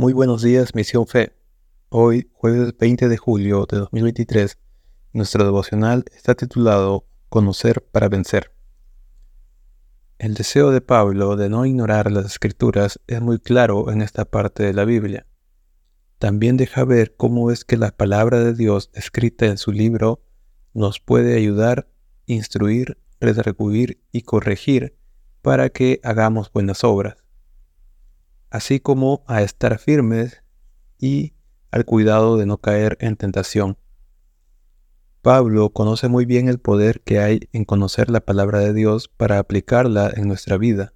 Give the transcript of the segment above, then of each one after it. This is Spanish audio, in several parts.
Muy buenos días, Misión Fe. Hoy, jueves 20 de julio de 2023, nuestro devocional está titulado Conocer para vencer. El deseo de Pablo de no ignorar las escrituras es muy claro en esta parte de la Biblia. También deja ver cómo es que la palabra de Dios escrita en su libro nos puede ayudar, instruir, redarguir y corregir para que hagamos buenas obras así como a estar firmes y al cuidado de no caer en tentación. Pablo conoce muy bien el poder que hay en conocer la palabra de Dios para aplicarla en nuestra vida.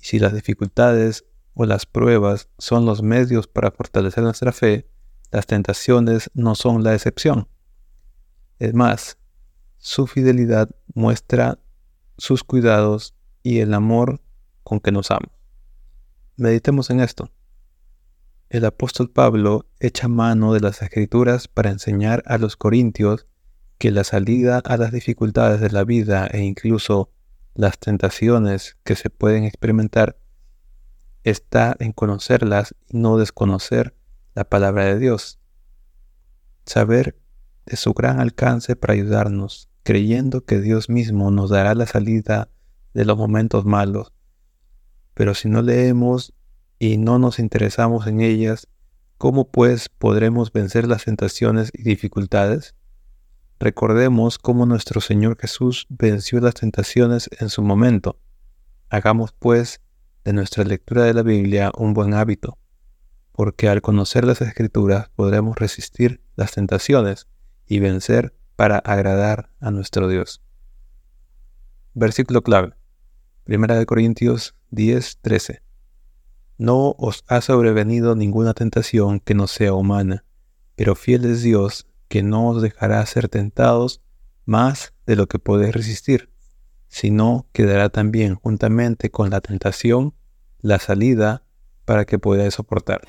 Y si las dificultades o las pruebas son los medios para fortalecer nuestra fe, las tentaciones no son la excepción. Es más, su fidelidad muestra sus cuidados y el amor con que nos ama. Meditemos en esto. El apóstol Pablo echa mano de las escrituras para enseñar a los corintios que la salida a las dificultades de la vida e incluso las tentaciones que se pueden experimentar está en conocerlas y no desconocer la palabra de Dios. Saber de su gran alcance para ayudarnos, creyendo que Dios mismo nos dará la salida de los momentos malos pero si no leemos y no nos interesamos en ellas, ¿cómo pues podremos vencer las tentaciones y dificultades? Recordemos cómo nuestro Señor Jesús venció las tentaciones en su momento. Hagamos pues de nuestra lectura de la Biblia un buen hábito, porque al conocer las Escrituras podremos resistir las tentaciones y vencer para agradar a nuestro Dios. Versículo clave. Primera de Corintios 10, 13. No os ha sobrevenido ninguna tentación que no sea humana, pero fiel es Dios que no os dejará ser tentados más de lo que podéis resistir, sino que dará también juntamente con la tentación la salida para que podáis soportar.